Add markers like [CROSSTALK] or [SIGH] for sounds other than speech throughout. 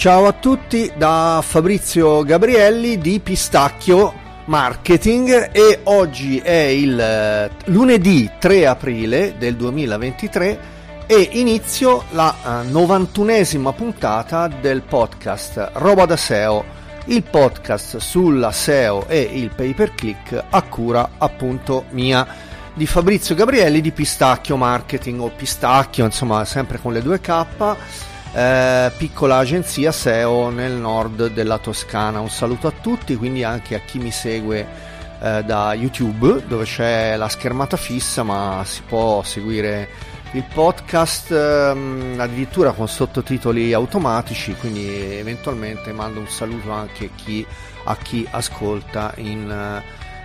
Ciao a tutti da Fabrizio Gabrielli di Pistacchio Marketing e oggi è il eh, lunedì 3 aprile del 2023 e inizio la 91esima eh, puntata del podcast Roba da SEO, il podcast sulla SEO e il pay per click a cura appunto mia di Fabrizio Gabrielli di Pistacchio Marketing o Pistacchio, insomma sempre con le due K eh, piccola agenzia SEO nel nord della Toscana. Un saluto a tutti, quindi anche a chi mi segue eh, da YouTube dove c'è la schermata fissa, ma si può seguire il podcast ehm, addirittura con sottotitoli automatici, quindi eventualmente mando un saluto anche chi, a chi ascolta in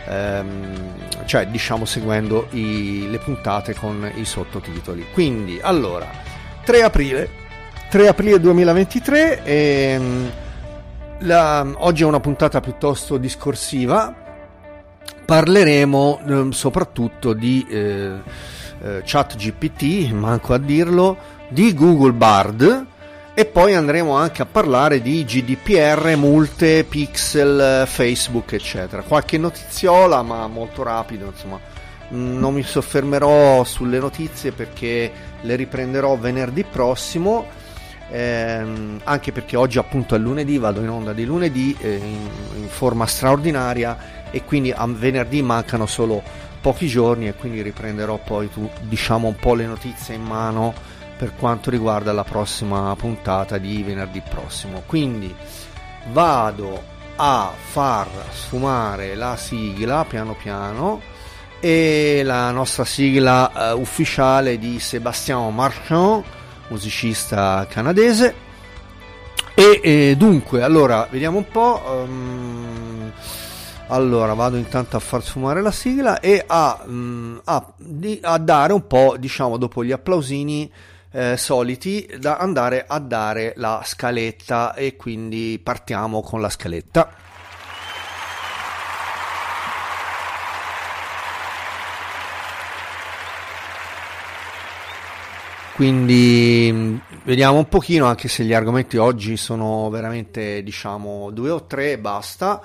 ehm, cioè diciamo seguendo i, le puntate con i sottotitoli. Quindi allora 3 aprile 3 aprile 2023 e ehm, la, oggi è una puntata piuttosto discorsiva. Parleremo eh, soprattutto di eh, eh, chat GPT manco a dirlo di Google Bard e poi andremo anche a parlare di GDPR, multe, pixel, Facebook eccetera. Qualche notiziola ma molto rapido insomma. Non mi soffermerò sulle notizie perché le riprenderò venerdì prossimo ehm, anche perché oggi appunto è lunedì, vado in onda di lunedì eh, in, in, forma straordinaria e quindi a venerdì mancano solo pochi giorni e quindi riprenderò poi tu, diciamo un po' le notizie in mano per quanto riguarda la prossima puntata di venerdì prossimo. Quindi vado a far sfumare la sigla piano piano e la nostra sigla uh, ufficiale di Sébastien Marchand musicista canadese. E, e, dunque, allora, vediamo un po'. Um, allora, vado intanto a far sfumare la sigla e a, um, a, di, a dare un po', diciamo, dopo gli applausini eh, soliti, da andare a dare la scaletta e quindi partiamo con la scaletta. Quindi mm, vediamo un pochino, anche se gli argomenti oggi sono veramente, diciamo, due o tre e basta.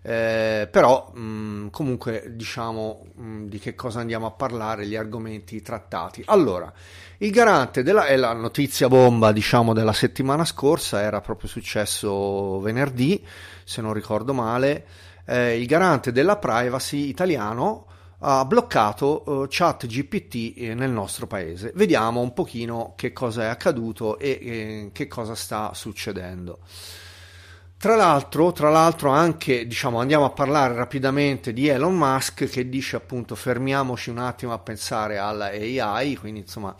Eh, però mh, mm, comunque diciamo mh, mm, di che cosa andiamo a parlare, gli argomenti trattati. Allora, il garante della è la notizia bomba, diciamo, della settimana scorsa, era proprio successo venerdì, se non ricordo male. Eh, il garante della privacy italiano ha bloccato uh, chat GPT eh, nel nostro paese. Vediamo un pochino che cosa è accaduto e eh, che cosa sta succedendo. Tra l'altro, tra l'altro anche, diciamo, andiamo a parlare rapidamente di Elon Musk che dice appunto fermiamoci un attimo a pensare alla AI, quindi insomma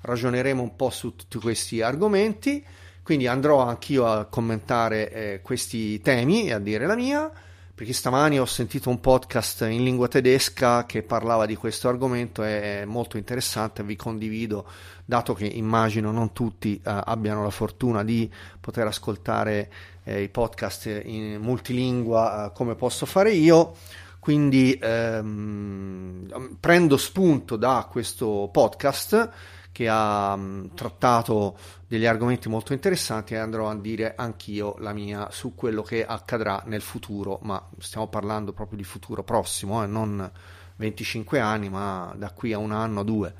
ragioneremo un po' su tutti questi argomenti, quindi andrò anch'io a commentare eh, questi temi e a dire la mia perché stamani ho sentito un podcast in lingua tedesca che parlava di questo argomento, è molto interessante, vi condivido, dato che immagino non tutti uh, abbiano la fortuna di poter ascoltare eh, i podcast in multilingua uh, come posso fare io, quindi ehm, prendo spunto da questo podcast che ha mh, trattato degli argomenti molto interessanti e andrò a dire anch'io la mia su quello che accadrà nel futuro, ma stiamo parlando proprio di futuro prossimo, eh, non 25 anni, ma da qui a un anno o due.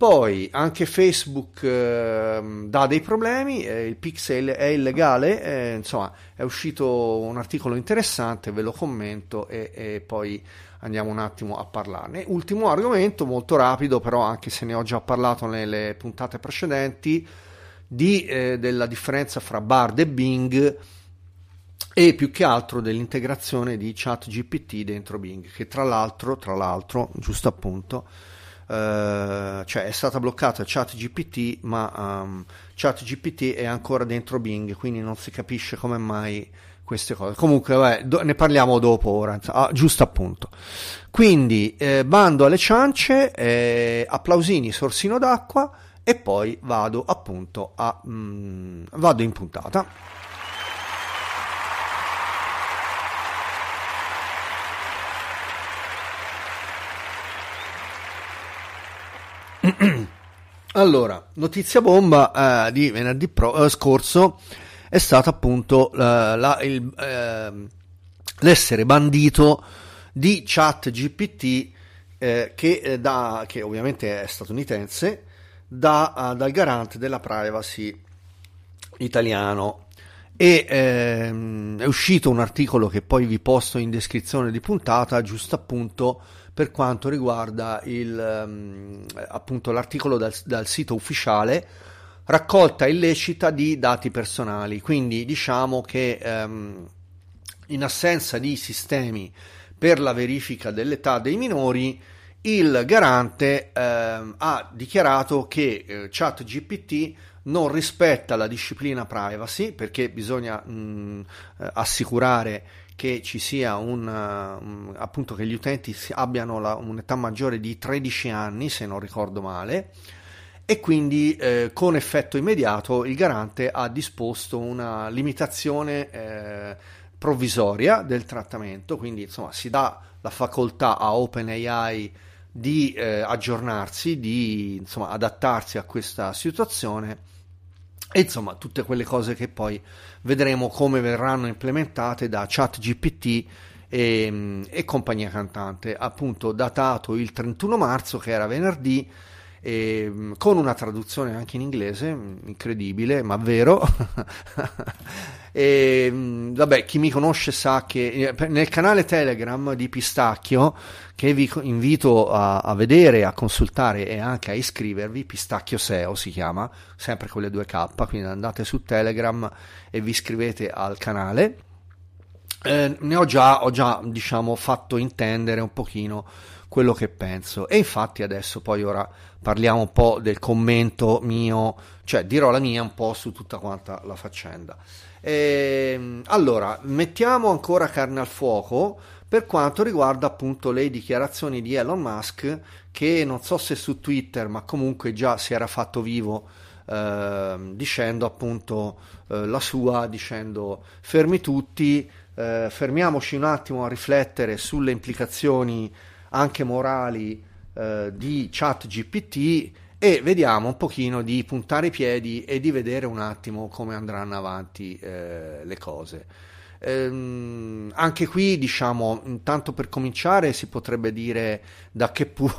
Poi anche Facebook eh, dà dei problemi, eh, il pixel è illegale, eh, insomma è uscito un articolo interessante, ve lo commento e, e, poi andiamo un attimo a parlarne. Ultimo argomento, molto rapido, però anche se ne ho già parlato nelle puntate precedenti, di, eh, della differenza fra Bard e Bing e più che altro dell'integrazione di ChatGPT dentro Bing, che tra l'altro, tra l'altro, giusto appunto, Uh, cioè è stata bloccata ChatGPT, ma um, ChatGPT è ancora dentro Bing, quindi non si capisce come mai queste cose. Comunque, vabbè, do, ne parliamo dopo ora, ah, giusto appunto. Quindi, eh, bando alle ciance, eh, applausini, sorsino d'acqua e poi vado appunto a... Mm, vado in puntata. Allora, notizia bomba eh, di venerdì pro, eh, scorso è stato appunto la, la, il, eh, l'essere bandito di chat GPT eh, che, eh, da, che, ovviamente è statunitense da, uh, dal garante della privacy italiano. E ehm, è uscito un articolo che poi vi posto in descrizione di puntata giusto appunto per quanto riguarda il, um, appunto l'articolo dal, dal sito ufficiale raccolta illecita di dati personali. Quindi diciamo che um, in assenza di sistemi per la verifica dell'età dei minori il garante eh, ha dichiarato che eh, ChatGPT non rispetta la disciplina privacy perché bisogna mh, eh, assicurare che ci sia un uh, appunto che gli utenti abbiano la, un'età maggiore di 13 anni se non ricordo male e quindi eh, con effetto immediato il garante ha disposto una limitazione eh, provvisoria del trattamento quindi insomma si dà la facoltà a OpenAI di eh, aggiornarsi, di insomma, adattarsi a questa situazione e insomma tutte quelle cose che poi vedremo come verranno implementate da ChatGPT e, e compagnia cantante, appunto datato il 31 marzo che era venerdì e, con una traduzione anche in inglese, incredibile ma vero. [LAUGHS] e, vabbè, chi mi conosce sa che eh, nel canale Telegram di Pistacchio, che vi invito a, a vedere, a consultare e anche a iscrivervi, Pistacchio SEO si chiama, sempre con le due K, quindi andate su Telegram e vi iscrivete al canale. Eh, ne ho già, ho già diciamo, fatto intendere un pochino quello che penso e infatti adesso poi ora parliamo un po' del commento mio, cioè dirò la mia un po' su tutta quanta la faccenda. E, ehm, allora, mettiamo ancora carne al fuoco per quanto riguarda appunto le dichiarazioni di Elon Musk che non so se su Twitter ma comunque già si era fatto vivo eh, dicendo appunto eh, la sua dicendo fermi tutti eh, fermiamoci un attimo a riflettere sulle implicazioni anche morali eh, di chat GPT e vediamo un pochino di puntare i piedi e di vedere un attimo come andranno avanti eh, le cose. Ehm, anche qui, diciamo, intanto per cominciare si potrebbe dire da che, pu-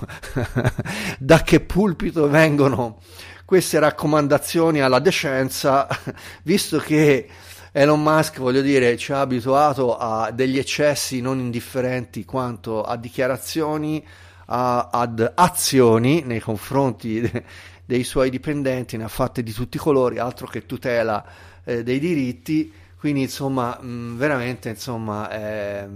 [LAUGHS] da che pulpito vengono queste raccomandazioni alla decenza, [LAUGHS] visto che Elon Musk, voglio dire, ci ha abituato a degli eccessi non indifferenti quanto a dichiarazioni a, ad azioni nei confronti [LAUGHS] de, dei suoi dipendenti, ne ha fatte di tutti i colori, altro che tutela eh, dei diritti. Quindi, insomma, mh, veramente, insomma, eh,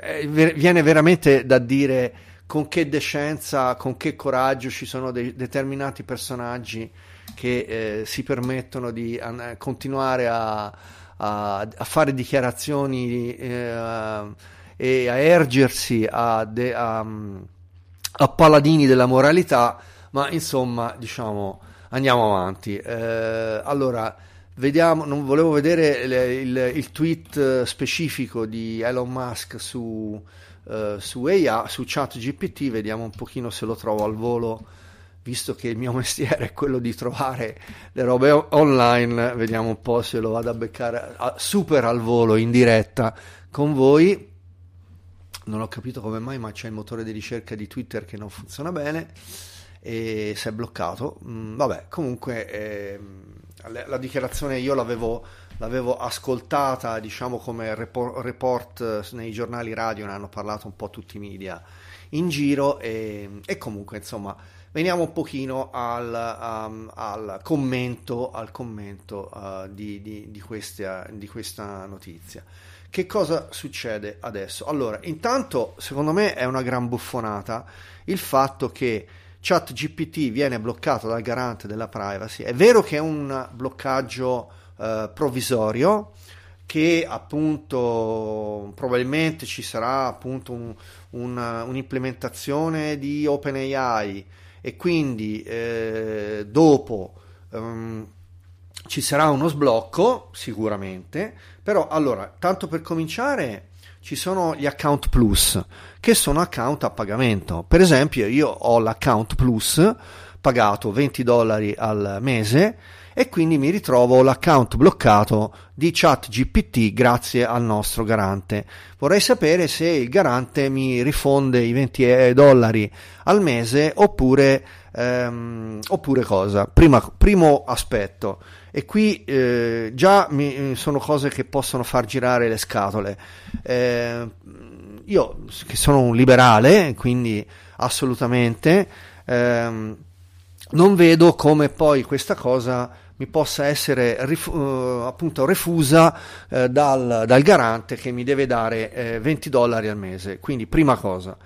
eh, viene veramente da dire con che decenza, con che coraggio ci sono dei determinati personaggi che eh, si permettono di an- continuare a, a, a, fare dichiarazioni eh, e a ergersi a, de, a, a, paladini della moralità, ma insomma, diciamo, andiamo avanti. Eh, allora, vediamo, non volevo vedere il, il, il, tweet specifico di Elon Musk su, uh, su AI, su ChatGPT, vediamo un pochino se lo trovo al volo visto che il mio [LAUGHS] mestiere è quello di trovare le robe online, vediamo un po' se lo vado a beccare super al volo in diretta con voi non ho capito come mai, ma c'è il motore di ricerca di Twitter che non funziona bene e si è bloccato. Mm, vabbè, comunque eh, la, dichiarazione io l'avevo, l'avevo, ascoltata, diciamo come report, report, nei giornali radio, ne hanno parlato un po' tutti i media in giro e, e comunque insomma veniamo un pochino al, um, al commento, al commento uh, di, di, di, questa, di questa notizia. Che cosa succede adesso? Allora, intanto, secondo me è una gran buffonata il fatto che ChatGPT viene bloccato dal garante della privacy. È vero che è un bloccaggio eh, provvisorio, che appunto probabilmente ci sarà appunto un, un, un'implementazione di OpenAI e quindi eh, dopo um, ci sarà uno sblocco sicuramente però allora, tanto per cominciare, ci sono gli account plus, che sono account a pagamento. Per esempio, io ho l'account plus pagato 20 dollari al mese e quindi mi ritrovo l'account bloccato di ChatGPT grazie al nostro garante. Vorrei sapere se il garante mi rifonde i 20 dollari al mese oppure, ehm, oppure cosa. Prima, primo aspetto. E qui eh, già mi, sono cose che possono far girare le scatole. Eh, io che sono un liberale, quindi assolutamente, ehm, non vedo come poi questa cosa mi possa essere rif- uh, appunto refusa uh, dal, dal, garante che mi deve dare uh, 20 dollari al mese. Quindi, prima cosa.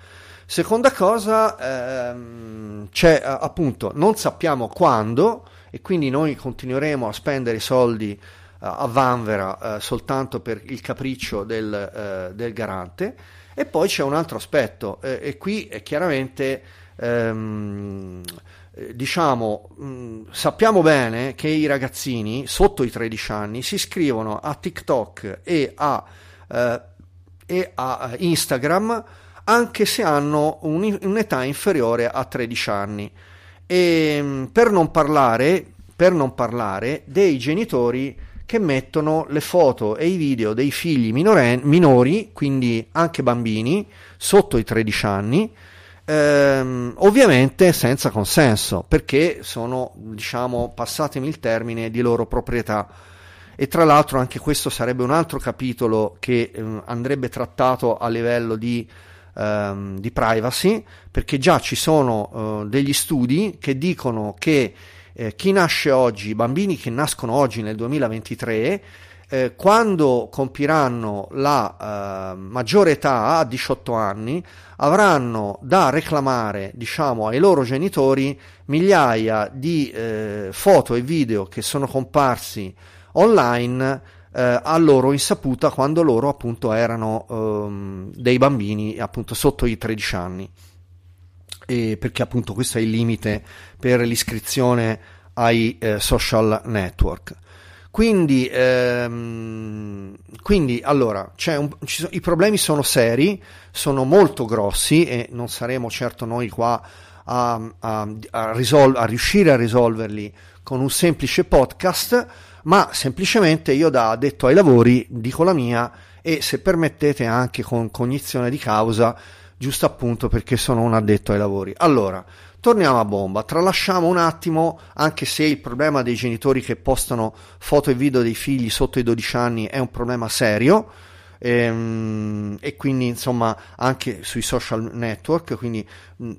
Seconda cosa, ehm, c'è appunto, non sappiamo quando e quindi noi continueremo a spendere i soldi a Vanvera soltanto per il capriccio del, del, garante. E poi c'è un altro aspetto, e qui è chiaramente. Ehm, eh, diciamo, mh, mm, sappiamo bene che i ragazzini sotto i 13 anni si iscrivono a TikTok e a, eh, e a eh, Instagram anche se hanno un, un'età inferiore a 13 anni. E mm, per non parlare, per non parlare dei genitori che mettono le foto e i video dei figli minoren- minori, quindi anche bambini, sotto i 13 anni, Ehm, ovviamente senza consenso, perché sono, diciamo, passatemi il termine, di loro proprietà. E tra l'altro anche questo sarebbe un altro capitolo che eh, andrebbe trattato a livello di, ehm, di privacy, perché già ci sono eh, degli studi che dicono che eh, chi nasce oggi, i bambini che nascono oggi nel 2023, eh, quando compiranno la eh, maggiore età a 18 anni avranno da reclamare diciamo ai loro genitori migliaia di eh, foto e video che sono comparsi online eh, a loro insaputa quando loro appunto erano ehm, dei bambini appunto sotto i 13 anni. E perché appunto questo è il limite per l'iscrizione ai eh, social network quindi, ehm, quindi allora, un, sono, i problemi sono seri, sono molto grossi e non saremo certo noi qua a, a, a, risol- a riuscire a risolverli con un semplice podcast, ma semplicemente io da addetto ai lavori dico la mia e se permettete anche con cognizione di causa, giusto appunto perché sono un addetto ai lavori. Allora, Torniamo a bomba, tralasciamo un attimo, anche se il problema dei genitori che postano foto e video dei figli sotto i 12 anni è un problema serio e, ehm, e quindi insomma anche sui social network, quindi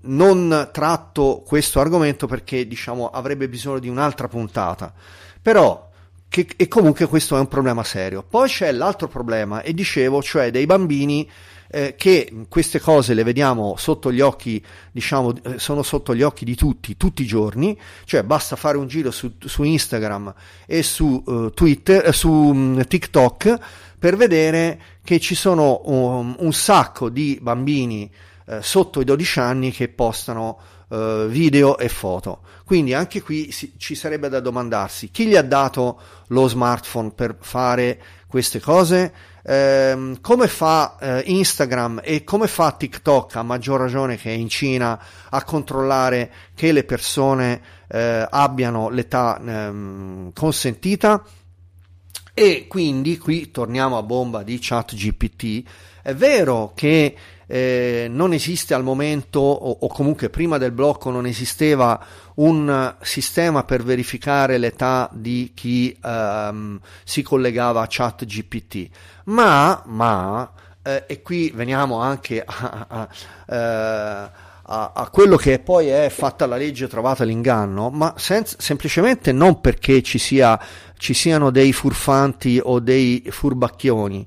non tratto questo argomento perché diciamo avrebbe bisogno di un'altra puntata. Però che, e comunque questo è un problema serio. Poi c'è l'altro problema, e dicevo, cioè dei bambini eh, che queste cose le vediamo sotto gli occhi, diciamo, eh, sono sotto gli occhi di tutti, tutti i giorni, cioè basta fare un giro su, su Instagram e su uh, Twitter, eh, su um, TikTok per vedere che ci sono um, un sacco di bambini eh, sotto i 12 anni che postano uh, video e foto. Quindi anche qui si, ci sarebbe da domandarsi chi gli ha dato lo smartphone per fare queste cose eh, come fa eh, Instagram e come fa TikTok, a maggior ragione che è in Cina, a controllare che le persone eh, abbiano l'età ehm, consentita. E quindi qui torniamo a bomba di ChatGPT. È vero che eh, non esiste al momento, o, o, comunque prima del blocco non esisteva un sistema per verificare l'età di chi ehm, si collegava a chat GPT, ma, ma eh, e qui veniamo anche a, a, a, eh, a, quello che poi è fatta la legge trovata l'inganno, ma senza, semplicemente non perché ci, sia, ci siano dei furfanti o dei furbacchioni,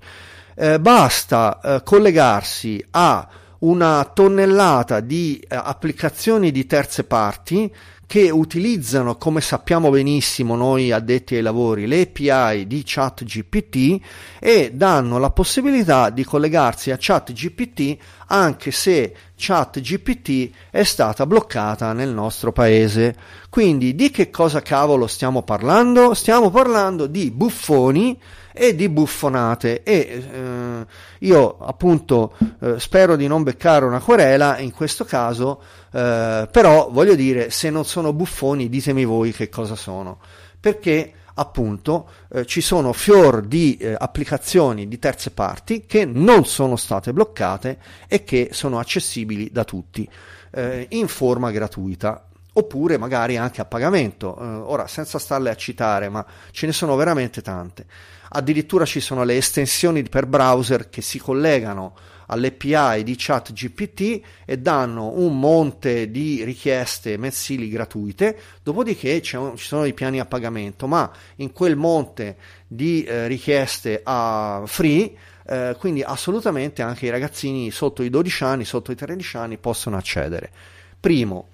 eh, basta eh, collegarsi a una tonnellata di eh, applicazioni di terze parti che utilizzano, come sappiamo benissimo noi addetti ai lavori, le API di ChatGPT e danno la possibilità di collegarsi a ChatGPT anche se ChatGPT è stata bloccata nel nostro paese. Quindi di che cosa cavolo stiamo parlando? Stiamo parlando di buffoni e di buffonate e eh, io appunto eh, spero di non beccare una querela in questo caso, eh, però voglio dire se non sono buffoni ditemi voi che cosa sono, perché appunto eh, ci sono fior di eh, applicazioni di terze parti che non sono state bloccate e che sono accessibili da tutti eh, in forma gratuita oppure magari anche a pagamento. Eh, ora, senza starle a citare, ma ce ne sono veramente tante. Addirittura ci sono le estensioni per browser che si collegano all'API di ChatGPT e danno un monte di richieste mensili gratuite, dopodiché ci sono i piani a pagamento, ma in quel monte di eh, richieste a free, eh, quindi assolutamente anche i ragazzini sotto i 12 anni, sotto i 13 anni possono accedere. Primo,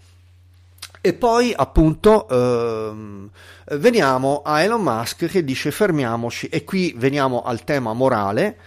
e poi appunto ehm, veniamo a Elon Musk che dice fermiamoci. E qui veniamo al tema morale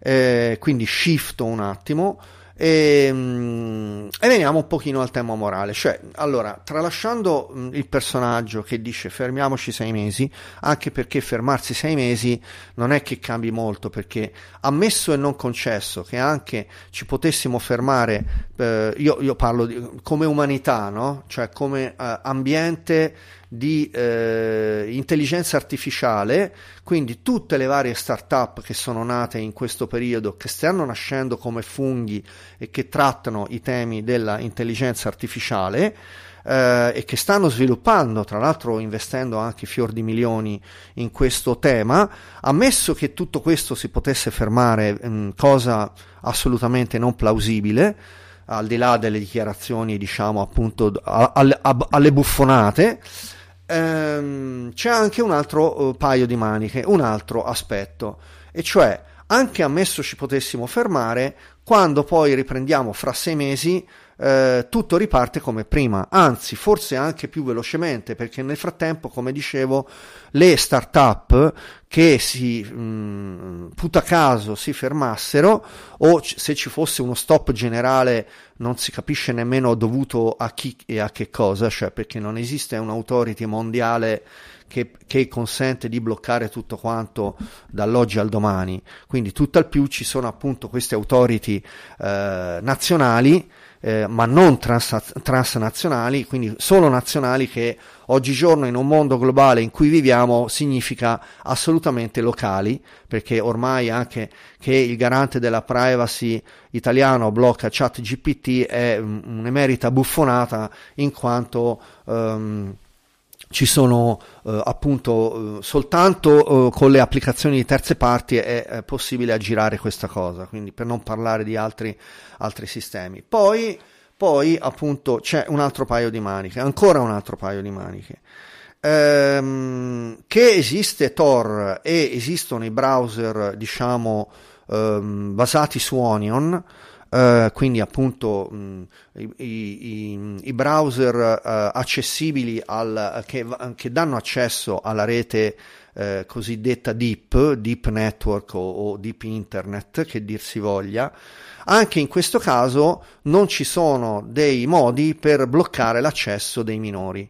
eh, quindi shifto un attimo e, mm, e, veniamo un pochino al tema morale, cioè allora tralasciando mm, il personaggio che dice fermiamoci sei mesi, anche perché fermarsi sei mesi non è che cambi molto, perché ammesso e non concesso che anche ci potessimo fermare, eh, io, io, parlo di, come umanità, no? cioè come eh, ambiente di eh, intelligenza artificiale, quindi tutte le varie start-up che sono nate in questo periodo, che stanno nascendo come funghi e che trattano i temi dell'intelligenza artificiale, eh, e che stanno sviluppando, tra l'altro investendo anche fior di milioni in questo tema, ammesso che tutto questo si potesse fermare, mh, cosa assolutamente non plausibile, al di là delle dichiarazioni, diciamo appunto, a, a, a, alle buffonate, ehm, c'è anche un altro uh, paio di maniche, un altro aspetto, e cioè anche ammesso ci potessimo fermare, quando poi riprendiamo fra sei mesi, eh, tutto riparte come prima, anzi forse anche più velocemente, perché nel frattempo, come dicevo, le start-up che si mh, mm, puta caso si fermassero o c- se ci fosse uno stop generale non si capisce nemmeno dovuto a chi e a che cosa, cioè perché non esiste un'autority mondiale che, che, consente di bloccare tutto quanto dall'oggi al domani. Quindi tutt'al più ci sono appunto queste authority eh, nazionali, eh, ma non trans- transnazionali, quindi solo nazionali che oggigiorno in un mondo globale in cui viviamo significa assolutamente locali, perché ormai anche che il garante della privacy italiano blocca ChatGPT è un'emerita buffonata in quanto um, ci sono eh, appunto eh, soltanto eh, con le applicazioni di terze parti è, è, possibile aggirare questa cosa, quindi per non parlare di altri, altri sistemi. Poi, poi appunto c'è un altro paio di maniche, ancora un altro paio di maniche. Ehm, che esiste Tor e esistono i browser diciamo ehm, basati su Onion Uh, quindi appunto mh, i, i, i, browser uh, accessibili al, che, che, danno accesso alla rete uh, cosiddetta deep, deep network o, o, deep internet che dir si voglia, anche in questo caso non ci sono dei modi per bloccare l'accesso dei minori.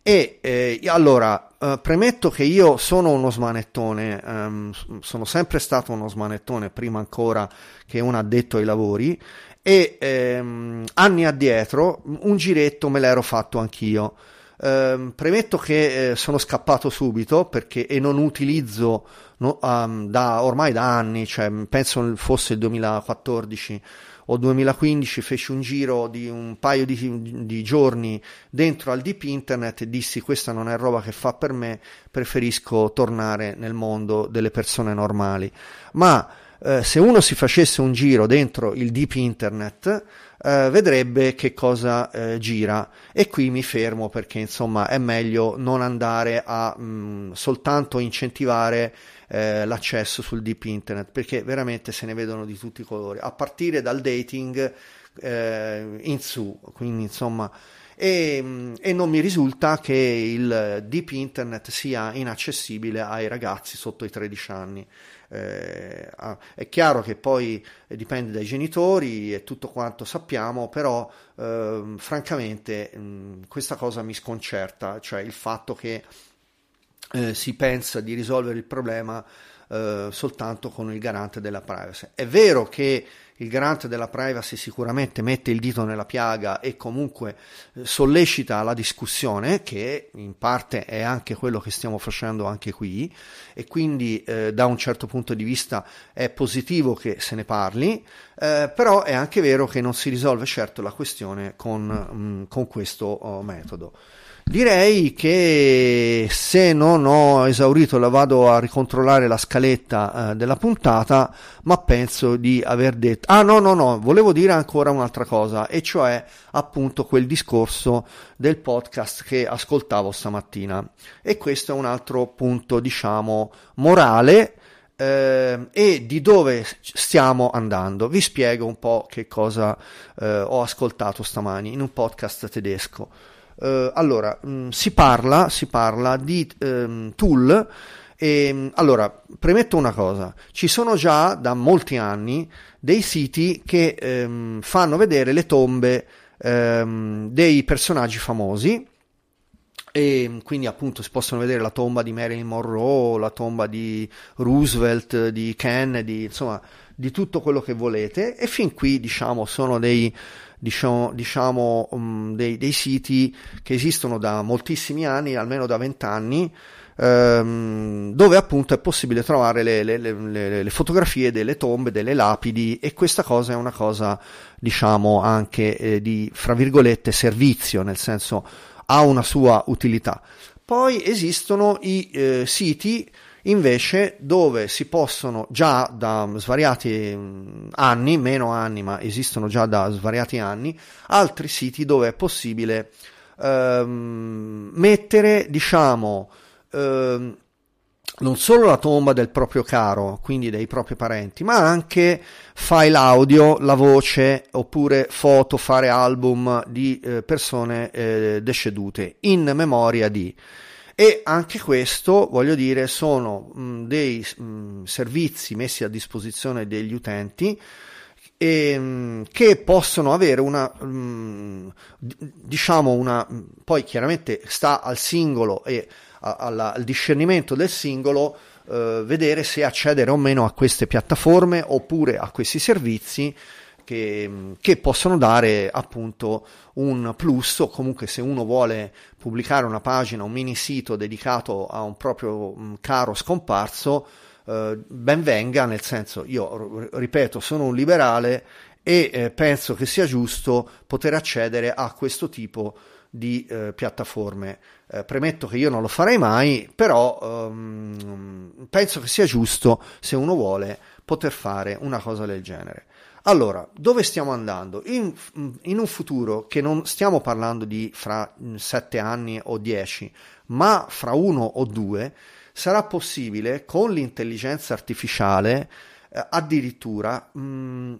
E eh, allora Uh, premetto che io sono uno smanettone, um, sono sempre stato uno smanettone prima ancora che un addetto ai lavori e um, anni addietro un giretto me l'ero fatto anch'io. Um, premetto che eh, sono scappato subito perché e non utilizzo no, da, ormai da anni, cioè penso fosse il 2014 o 2015 feci un giro di un paio di, di, giorni dentro al deep internet e dissi questa non è roba che fa per me, preferisco tornare nel mondo delle persone normali. Ma eh, se uno si facesse un giro dentro il deep internet eh, vedrebbe che cosa eh, gira. E qui mi fermo perché insomma è meglio non andare a mh, mm, soltanto incentivare eh, l'accesso sul deep internet perché veramente se ne vedono di tutti i colori a partire dal dating eh, in su. Quindi insomma e, e, non mi risulta che il deep internet sia inaccessibile ai ragazzi sotto i 13 anni eh, è chiaro che poi dipende dai genitori e tutto quanto sappiamo, però eh, francamente mh, questa cosa mi sconcerta, cioè il fatto che eh, si pensa di risolvere il problema eh, soltanto con il garante della privacy. È vero che il garante della privacy sicuramente mette il dito nella piaga e comunque eh, sollecita la discussione, che in parte è anche quello che stiamo facendo anche qui, e quindi eh, da un certo punto di vista è positivo che se ne parli, eh, però è anche vero che non si risolve certo la questione con, mh, mm, con questo oh, metodo. Direi che se non ho esaurito la vado a ricontrollare la scaletta eh, della puntata, ma penso di aver detto... Ah no, no, no, volevo dire ancora un'altra cosa, e cioè appunto quel discorso del podcast che ascoltavo stamattina. E questo è un altro punto, diciamo, morale. Eh, e di dove stiamo andando. Vi spiego un po' che cosa eh, ho ascoltato stamani in un podcast tedesco. Uh, allora, mh, mm, si, parla, si parla di um, tool e mm, allora, premetto una cosa, ci sono già da molti anni dei siti che um, fanno vedere le tombe um, dei personaggi famosi e quindi appunto si possono vedere la tomba di Marilyn Monroe, la tomba di Roosevelt, di Kennedy, insomma di tutto quello che volete e fin qui diciamo sono dei diciamo, diciamo um, dei, dei, siti che esistono da moltissimi anni, almeno da vent'anni, ehm, dove appunto è possibile trovare le, le, le, le, fotografie delle tombe, delle lapidi e questa cosa è una cosa diciamo anche eh, di, fra virgolette, servizio, nel senso ha una sua utilità. Poi esistono i eh, siti invece dove si possono già da svariati mm, anni, meno anni, ma esistono già da svariati anni, altri siti dove è possibile ehm, mettere, diciamo, ehm, non solo la tomba del proprio caro, quindi dei propri parenti, ma anche file audio, la voce oppure foto, fare album di eh, persone eh, decedute in memoria di e anche questo, voglio dire, sono mh, dei mh, servizi messi a disposizione degli utenti e, mh, che possono avere una, diciamo una, poi chiaramente sta al singolo e alla, al discernimento del singolo eh, vedere se accedere o meno a queste piattaforme oppure a questi servizi che, che, possono dare appunto un plus. O comunque se uno vuole pubblicare una pagina, un mini sito dedicato a un proprio mm, caro scomparso, eh, ben venga, nel senso io ripeto sono un liberale e eh, penso che sia giusto poter accedere a questo tipo di eh, piattaforme. Eh, premetto che io non lo farei mai, però ehm, penso che sia giusto, se uno vuole, poter fare una cosa del genere. Allora, dove stiamo andando? In, in, un futuro che non stiamo parlando di fra sette anni o dieci, ma fra uno o due, sarà possibile con l'intelligenza artificiale eh, addirittura mh,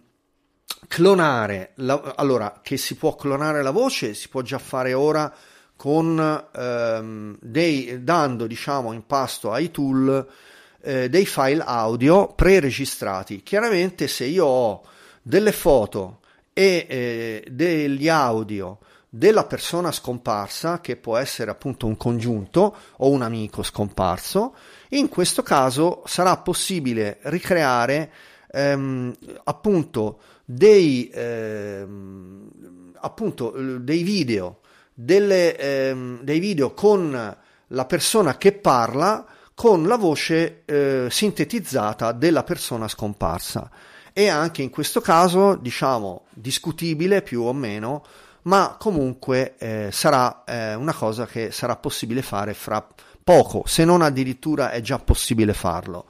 clonare, la, allora che si può clonare la voce, si può già fare ora con ehm, dei, dando diciamo in pasto ai tool eh, dei file audio pre-registrati. Chiaramente se io ho delle foto e eh, degli audio della persona scomparsa, che può essere appunto un congiunto o un amico scomparso, in questo caso sarà possibile ricreare ehm, appunto dei, ehm, appunto dei video, delle, ehm, dei video con la persona che parla con la voce eh, sintetizzata della persona scomparsa e anche in questo caso, diciamo, discutibile più o meno, ma comunque eh, sarà eh, una cosa che sarà possibile fare fra poco, se non addirittura è già possibile farlo.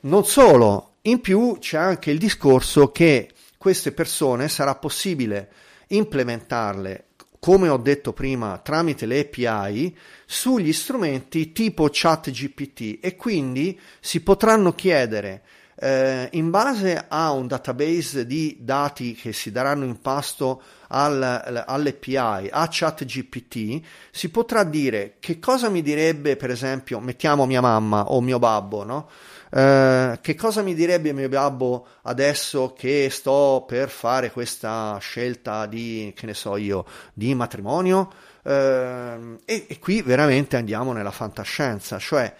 Non solo, in più c'è anche il discorso che queste persone sarà possibile implementarle, come ho detto prima, tramite le API sugli strumenti tipo ChatGPT e quindi si potranno chiedere eh, in base a un database di dati che si daranno in pasto al, all'API, a ChatGPT, si potrà dire che cosa mi direbbe, per esempio, mettiamo mia mamma o mio babbo, no? Eh, che cosa mi direbbe mio babbo adesso che sto per fare questa scelta di, che ne so io, di matrimonio? Eh, e, e qui veramente andiamo nella fantascienza, cioè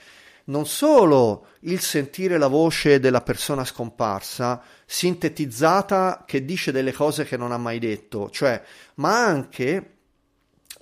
non solo il sentire la voce della persona scomparsa, sintetizzata che dice delle cose che non ha mai detto, cioè, ma anche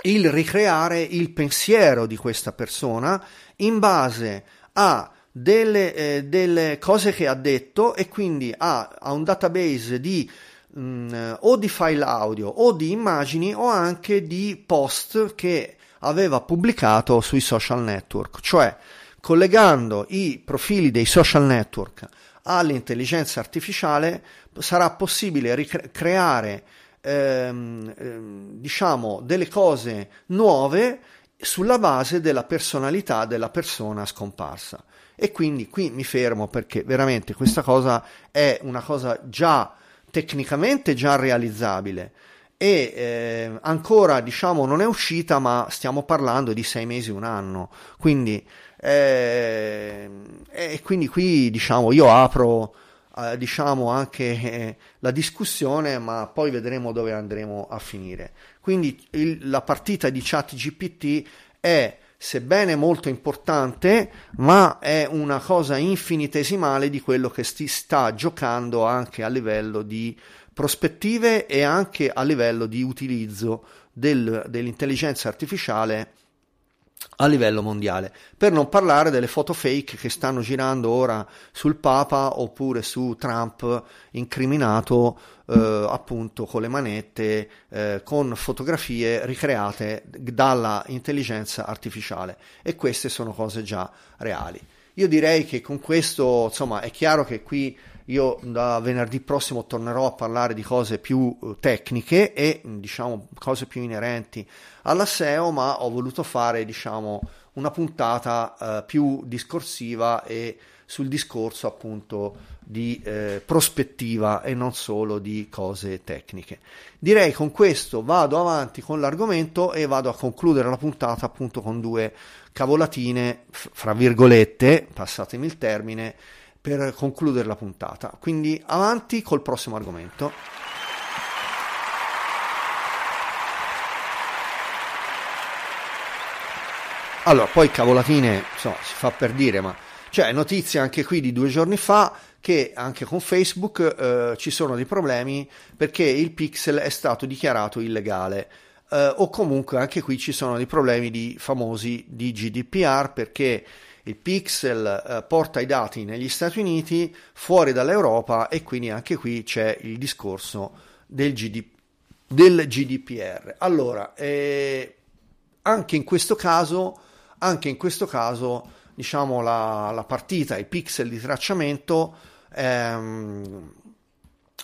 il ricreare il pensiero di questa persona in base a delle, eh, delle cose che ha detto e quindi a, a un database di mh, mm, o di file audio o di immagini o anche di post che aveva pubblicato sui social network, cioè collegando i profili dei social network all'intelligenza artificiale sarà possibile ricreare ehm, ehm, diciamo delle cose nuove sulla base della personalità della persona scomparsa. E quindi qui mi fermo perché veramente questa cosa è una cosa già tecnicamente già realizzabile e eh, ancora diciamo non è uscita ma stiamo parlando di sei mesi un anno quindi eh, e quindi qui diciamo io apro eh, diciamo anche eh, la discussione, ma poi vedremo dove andremo a finire. Quindi il, la partita di chat GPT è sebbene molto importante, ma è una cosa infinitesimale di quello che si sta giocando anche a livello di prospettive e anche a livello di utilizzo del, dell'intelligenza artificiale a livello mondiale, per non parlare delle foto fake che stanno girando ora sul Papa oppure su Trump incriminato eh, appunto con le manette, eh, con fotografie ricreate dalla intelligenza artificiale e queste sono cose già reali. Io direi che con questo, insomma, è chiaro che qui io da venerdì prossimo tornerò a parlare di cose più eh, tecniche e diciamo cose più inerenti alla SEO, ma ho voluto fare diciamo una puntata eh, più discorsiva e sul discorso appunto di eh, prospettiva e non solo di cose tecniche. Direi con questo vado avanti con l'argomento e vado a concludere la puntata appunto con due cavolatine, fra virgolette, passatemi il termine, per concludere la puntata. Quindi avanti col prossimo argomento. Allora, poi cavolatine, insomma, si fa per dire, ma c'è notizia anche qui di due giorni fa che anche con Facebook eh, ci sono dei problemi perché il pixel è stato dichiarato illegale. Eh, o comunque anche qui ci sono dei problemi di famosi di GDPR perché il pixel eh, porta i dati negli Stati Uniti, fuori dall'Europa e quindi anche qui c'è il discorso del, GD, del GDPR. Allora, eh, anche in questo caso, anche in questo caso, diciamo la, la partita, i pixel di tracciamento, ehm,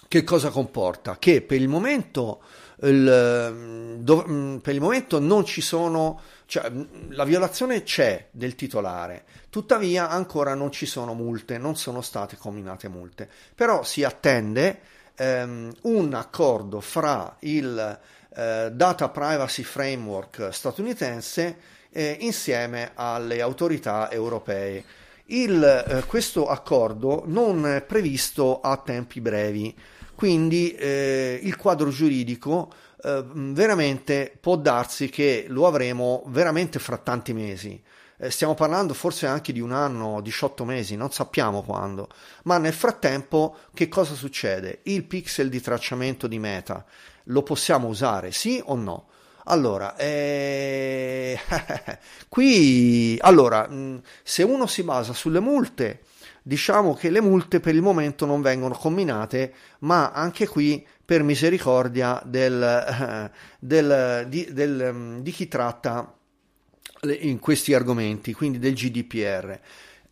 che cosa comporta? Che per il momento, il, do, per il momento non ci sono cioè, la violazione c'è del titolare, tuttavia ancora non ci sono multe, non sono state combinate multe, però si attende ehm, un accordo fra il eh, Data Privacy Framework statunitense eh, insieme alle autorità europee. Il, eh, questo accordo non è previsto a tempi brevi, quindi eh, il quadro giuridico eh, veramente può darsi che lo avremo veramente fra tanti mesi. Eh, stiamo parlando forse anche di un anno, 18 mesi, non sappiamo quando. Ma nel frattempo che cosa succede? Il pixel di tracciamento di meta lo possiamo usare, sì o no? Allora, eh... [LAUGHS] qui, allora, se uno si basa sulle multe, diciamo che le multe per il momento non vengono combinate, ma anche qui per misericordia del, [LAUGHS] del, di, del, mm, di chi tratta in questi argomenti, quindi del GDPR.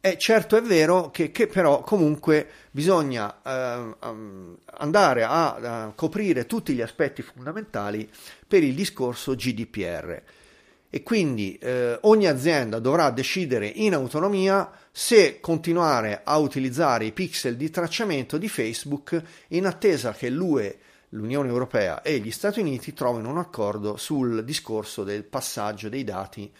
E certo è vero che, che però comunque bisogna eh, andare a, a, coprire tutti gli aspetti fondamentali per il discorso GDPR e quindi eh, ogni azienda dovrà decidere in autonomia se continuare a utilizzare i pixel di tracciamento di Facebook in attesa che l'UE l'Unione Europea e gli Stati Uniti trovino un accordo sul discorso del passaggio dei dati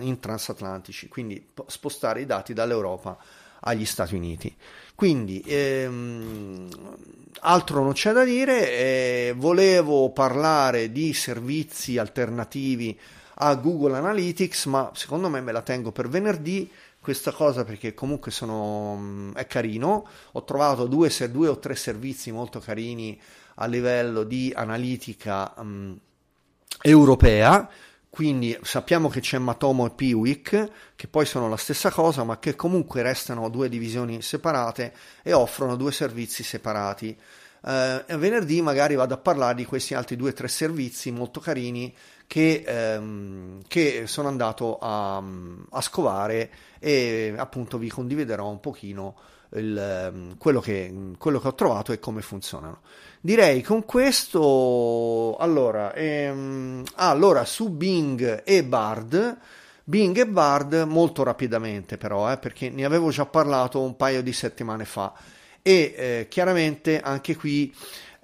in transatlantici, quindi spostare i dati dall'Europa agli Stati Uniti. Quindi ehm, altro non c'è da dire, eh, volevo parlare di servizi alternativi a Google Analytics, ma secondo me me la tengo per venerdì questa cosa perché comunque sono, mm, è carino. Ho trovato due, due, o tre servizi molto carini a livello di analitica um, europea. Quindi sappiamo che c'è Matomo e Piwik, che poi sono la stessa cosa, ma che comunque restano due divisioni separate e offrono due servizi separati. Uh, venerdì magari vado a parlare di questi altri due o tre servizi molto carini che, ehm, che sono andato a, a, scovare e appunto vi condividerò un pochino il, ehm, quello, che, quello, che, ho trovato e come funzionano. Direi con questo, allora, ehm, allora su Bing e Bard, Bing e Bard molto rapidamente però, eh, perché ne avevo già parlato un paio di settimane fa e eh, chiaramente anche qui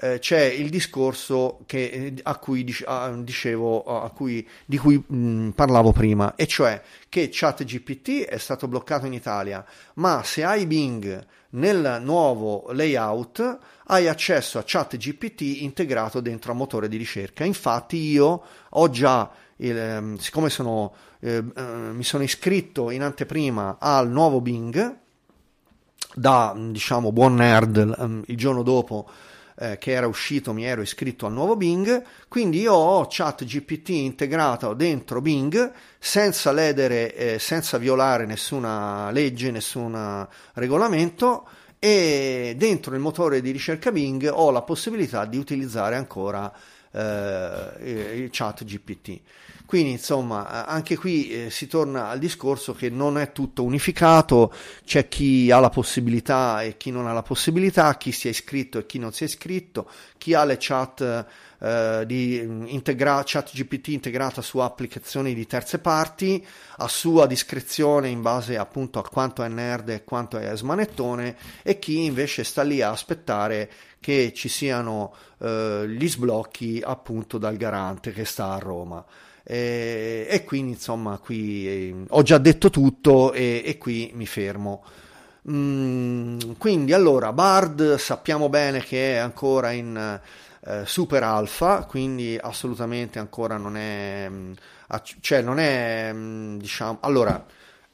eh, c'è il discorso che, eh, a cui dicevo, a cui, di cui mh, parlavo prima, e cioè che ChatGPT è stato bloccato in Italia, ma se hai Bing nel nuovo layout hai accesso a ChatGPT integrato dentro a motore di ricerca. Infatti io ho già, il, ehm, siccome sono, eh, eh, mi sono iscritto in anteprima al nuovo Bing, da diciamo buon nerd ehm, il giorno dopo eh, che era uscito mi ero iscritto al nuovo Bing, quindi io ho chat GPT integrato dentro Bing senza ledere, eh, senza violare nessuna legge, nessun regolamento. E dentro il motore di ricerca Bing ho la possibilità di utilizzare ancora eh, il chat GPT. Quindi insomma anche qui eh, si torna al discorso che non è tutto unificato, c'è chi ha la possibilità e chi non ha la possibilità, chi si è iscritto e chi non si è iscritto, chi ha le chat eh, di integra- chat GPT integrata su applicazioni di terze parti a sua discrezione in base appunto a quanto è nerd e quanto è smanettone e chi invece sta lì a aspettare che ci siano eh, gli sblocchi appunto dal garante che sta a Roma. E, e quindi insomma qui eh, ho già detto tutto e, e qui mi fermo. Mm, quindi allora Bard sappiamo bene che è ancora in eh, super alfa, quindi assolutamente ancora non è, mm, cioè non è, mm, diciamo, allora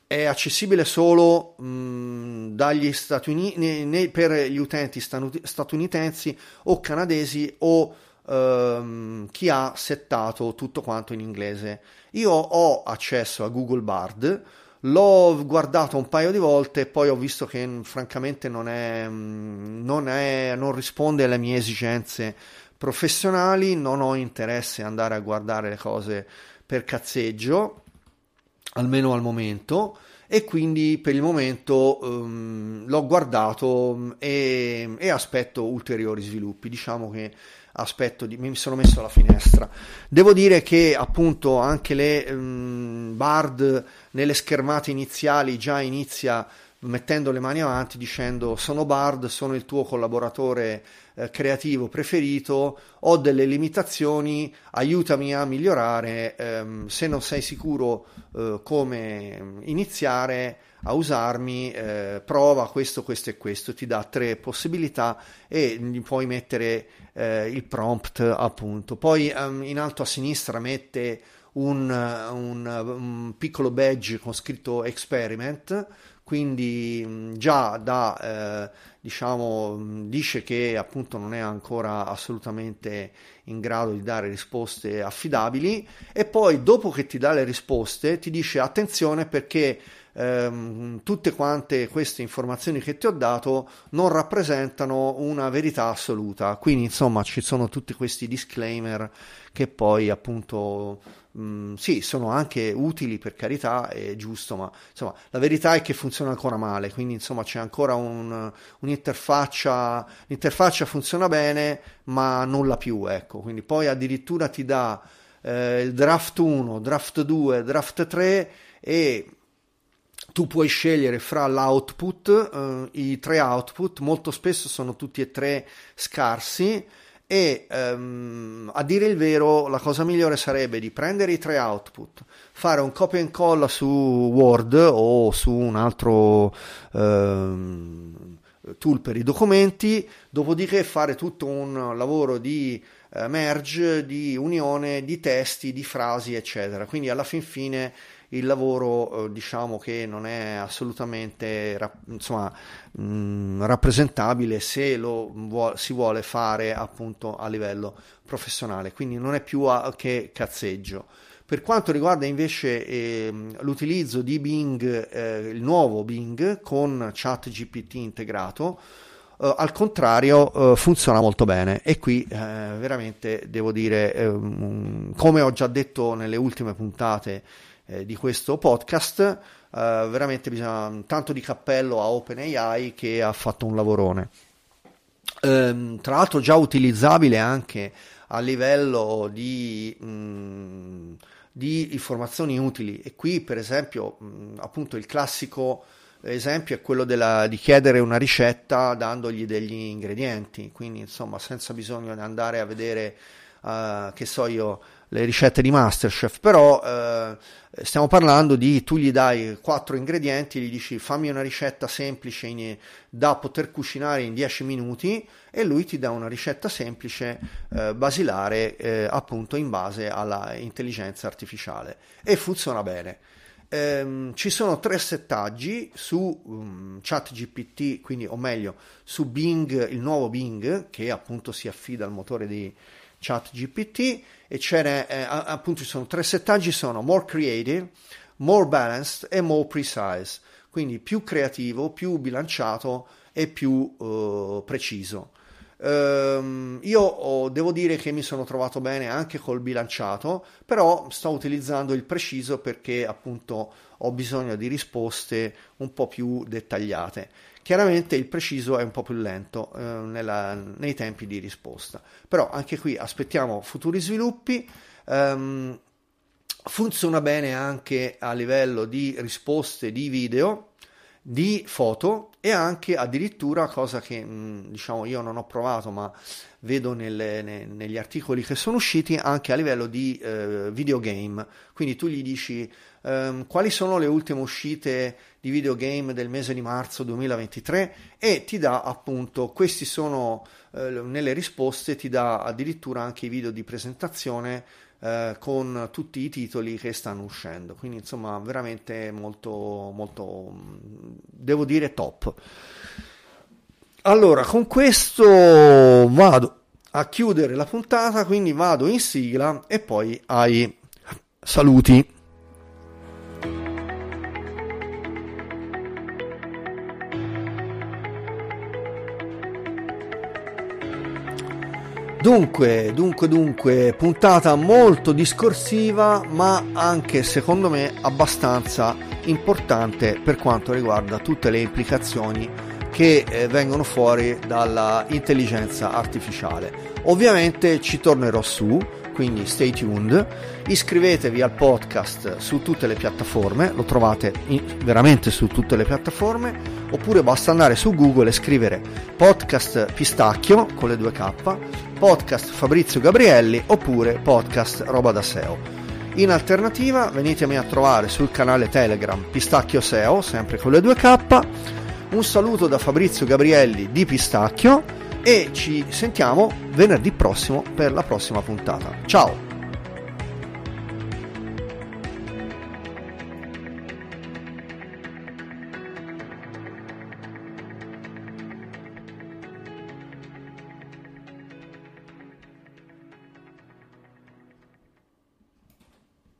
è accessibile solo mh, mm, dagli Stati Uniti per gli utenti statunitensi o canadesi o ehm, chi ha settato tutto quanto in inglese. Io ho accesso a Google Bard, l'ho guardato un paio di volte e poi ho visto che francamente non, è, non, è, non risponde alle mie esigenze professionali, non ho interesse ad andare a guardare le cose per cazzeggio, almeno al momento e quindi per il momento um, l'ho guardato e, e, aspetto ulteriori sviluppi. Diciamo che aspetto di, mi sono messo alla finestra. Devo dire che appunto anche le um, Bard nelle schermate iniziali già inizia mettendo le mani avanti dicendo sono Bard, sono il tuo collaboratore eh, creativo preferito, ho delle limitazioni, aiutami a migliorare, ehm, se non sei sicuro eh, come iniziare a usarmi, eh, prova questo, questo e questo, ti dà tre possibilità e gli puoi mettere eh, il prompt appunto. Poi um, in alto a sinistra mette un, un, un piccolo badge con scritto experiment, quindi già da eh, diciamo dice che appunto non è ancora assolutamente in grado di dare risposte affidabili e poi dopo che ti dà le risposte ti dice attenzione perché ehm, tutte quante queste informazioni che ti ho dato non rappresentano una verità assoluta. Quindi, insomma, ci sono tutti questi disclaimer che poi appunto mh, mm, sì, sono anche utili per carità, è giusto, ma insomma, la verità è che funziona ancora male, quindi insomma c'è ancora un, un'interfaccia, l'interfaccia funziona bene, ma nulla più, ecco, quindi poi addirittura ti dà eh, il draft 1, draft 2, draft 3 e tu puoi scegliere fra l'output, eh, i tre output, molto spesso sono tutti e tre scarsi e um, a dire il vero la cosa migliore sarebbe di prendere i tre output, fare un copia e incolla su Word o su un altro um, tool per i documenti, dopodiché fare tutto un lavoro di uh, merge, di unione di testi, di frasi, eccetera. Quindi alla fin fine il lavoro eh, diciamo che non è assolutamente insomma, mh, mm, rappresentabile se lo vuole, si vuole fare appunto a livello professionale, quindi non è più a, che cazzeggio. Per quanto riguarda invece eh, l'utilizzo di Bing, eh, il nuovo Bing con ChatGPT integrato, Uh, al contrario uh, funziona molto bene e qui uh, veramente devo dire um, come ho già detto nelle ultime puntate di questo podcast veramente bisogna tanto di cappello a OpenAI che ha fatto un lavorone. Um, tra l'altro già utilizzabile anche a livello di um, di informazioni utili. E qui per esempio um, appunto il classico esempio è quello della, di chiedere una ricetta dandogli degli ingredienti, quindi insomma senza bisogno di andare a vedere, uh, che so io, le ricette di Masterchef, però uh, stiamo parlando di tu gli dai quattro ingredienti, gli dici fammi una ricetta semplice in, da poter cucinare in 10 minuti e lui ti dà una ricetta semplice uh, basilare appunto in base alla intelligenza artificiale e funziona bene. Ehm, ci sono tre settaggi su um, ChatGPT, quindi o meglio su Bing, il nuovo Bing che appunto si affida al motore di ChatGPT e ce eh, appunto ci sono tre settaggi sono more creative, more balanced e more precise, quindi più creativo, più bilanciato e più uh, preciso. Um, io oh, devo dire che mi sono trovato bene anche col bilanciato, però sto utilizzando il preciso perché appunto ho bisogno di risposte un po' più dettagliate. Chiaramente il preciso è un po' più lento eh, nella, nei tempi di risposta, però anche qui aspettiamo futuri sviluppi. Um, funziona bene anche a livello di risposte di video di foto e anche addirittura cosa che mm, diciamo io non ho provato ma vedo nelle, ne, negli articoli che sono usciti anche a livello di eh, videogame. Quindi tu gli dici ehm, quali sono le ultime uscite di videogame del mese di marzo 2023 e ti dà appunto questi sono eh, nelle risposte ti dà addirittura anche i video di presentazione eh, con tutti i titoli che stanno uscendo. Quindi, insomma, veramente molto, molto, devo dire, top. Allora, con questo vado a chiudere la puntata, quindi vado in sigla e poi ai saluti. Dunque, dunque, dunque, puntata molto discorsiva, ma anche secondo me abbastanza importante per quanto riguarda tutte le implicazioni che eh, vengono fuori dalla intelligenza artificiale. Ovviamente ci tornerò su, quindi stay tuned. Iscrivetevi al podcast su tutte le piattaforme, lo trovate in, veramente su tutte le piattaforme, oppure basta andare su Google e scrivere podcast pistacchio con le due K podcast Fabrizio Gabrielli oppure podcast Roba da SEO. In alternativa venitemi a trovare sul canale Telegram Pistacchio SEO, sempre con le due K. Un saluto da Fabrizio Gabrielli di Pistacchio e ci sentiamo venerdì prossimo per la prossima puntata. Ciao!